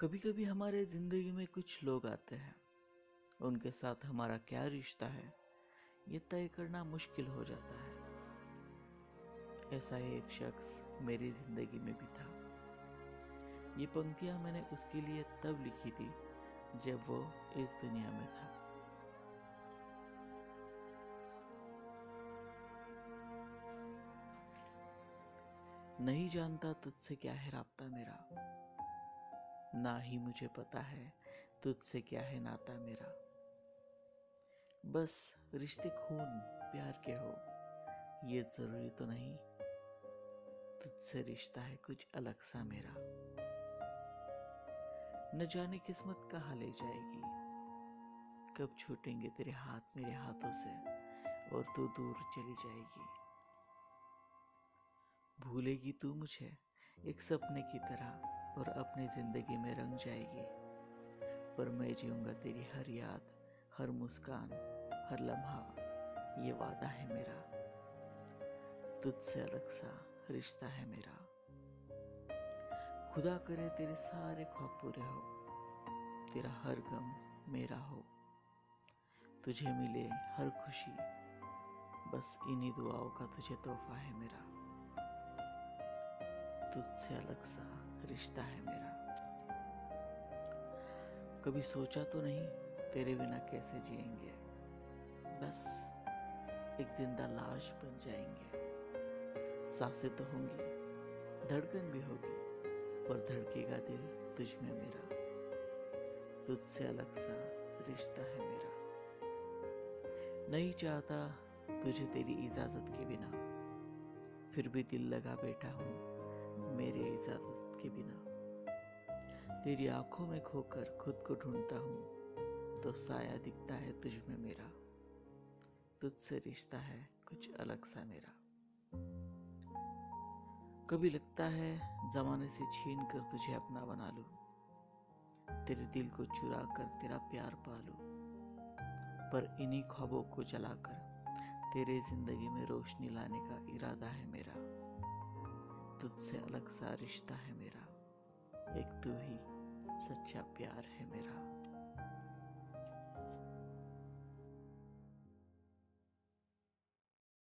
कभी कभी हमारे ज़िंदगी में कुछ लोग आते हैं। उनके साथ हमारा क्या रिश्ता है, ये तय करना मुश्किल हो जाता है। ऐसा ही एक शख्स मेरी ज़िंदगी में भी था। ये पंक्तियाँ मैंने उसके लिए तब लिखी थी, जब वो इस दुनिया में था। नहीं जानता तुझसे क्या है राबता मेरा। ना ही मुझे पता है तुझसे क्या है नाता मेरा। बस रिश्ते खून, प्यार के हो, ये ज़रूरी तो नहीं। तुझसे रिश्ता है कुछ अलग सा मेरा। न जाने किस्मत कहाँ ले जाएगी। कब छूटेंगे तेरे हाथ मेरे हाथों से और तू दूर चली जाएगी। भूलेगी तू मुझे एक सपने की तरह। और अपनी ज़िंदगी में रंग जाएगी। पर मैं जीऊँगा तेरी हर याद, हर मुस्कान, हर लम्हा। ये वादा है मेरा। तुझसे अलग सा रिश्ता है मेरा। खुदा करे तेरे सारे ख्वाब पूरे हो। तेरा हर गम मेरा हो। तुझे मिले हर खुशी। बस इन्हीं दुआओं का तुझे तोहफा है मेरा। तुझसे अलग सा रिश्ता है मेरा। कभी सोचा तो नहीं तेरे बिना कैसे जिएँगे? बस एक ज़िंदा लाश बन जाएँगे। साँसें तो होंगी, धड़कन भी होगी पर धड़केगा दिल तुझ में मेरा। तुझसे अलग सा रिश्ता है मेरा। नहीं चाहता तुझे तेरी इजाज़त के बिना। फिर भी दिल लगा बैठा हूँ, मेरे इजाज़त के बिना। तेरी आँखों में खोकर खुद को ढूंढता हूँ तो साया दिखता है तुझ में मेरा। तुझसे रिश्ता है कुछ अलग सा मेरा। कभी लगता है जमाने से छीन कर तुझे अपना बना लूँ। तेरे दिल को चुरा कर तेरा प्यार पालू पर इन्हीं ख्वाबों को जलाकर तेरे ज़िंदगी में रोशनी लाने का इरादा है मेरा। तुझसे अलग सा रिश्ता है मेरा। एक तू ही सच्चा प्यार है मेरा।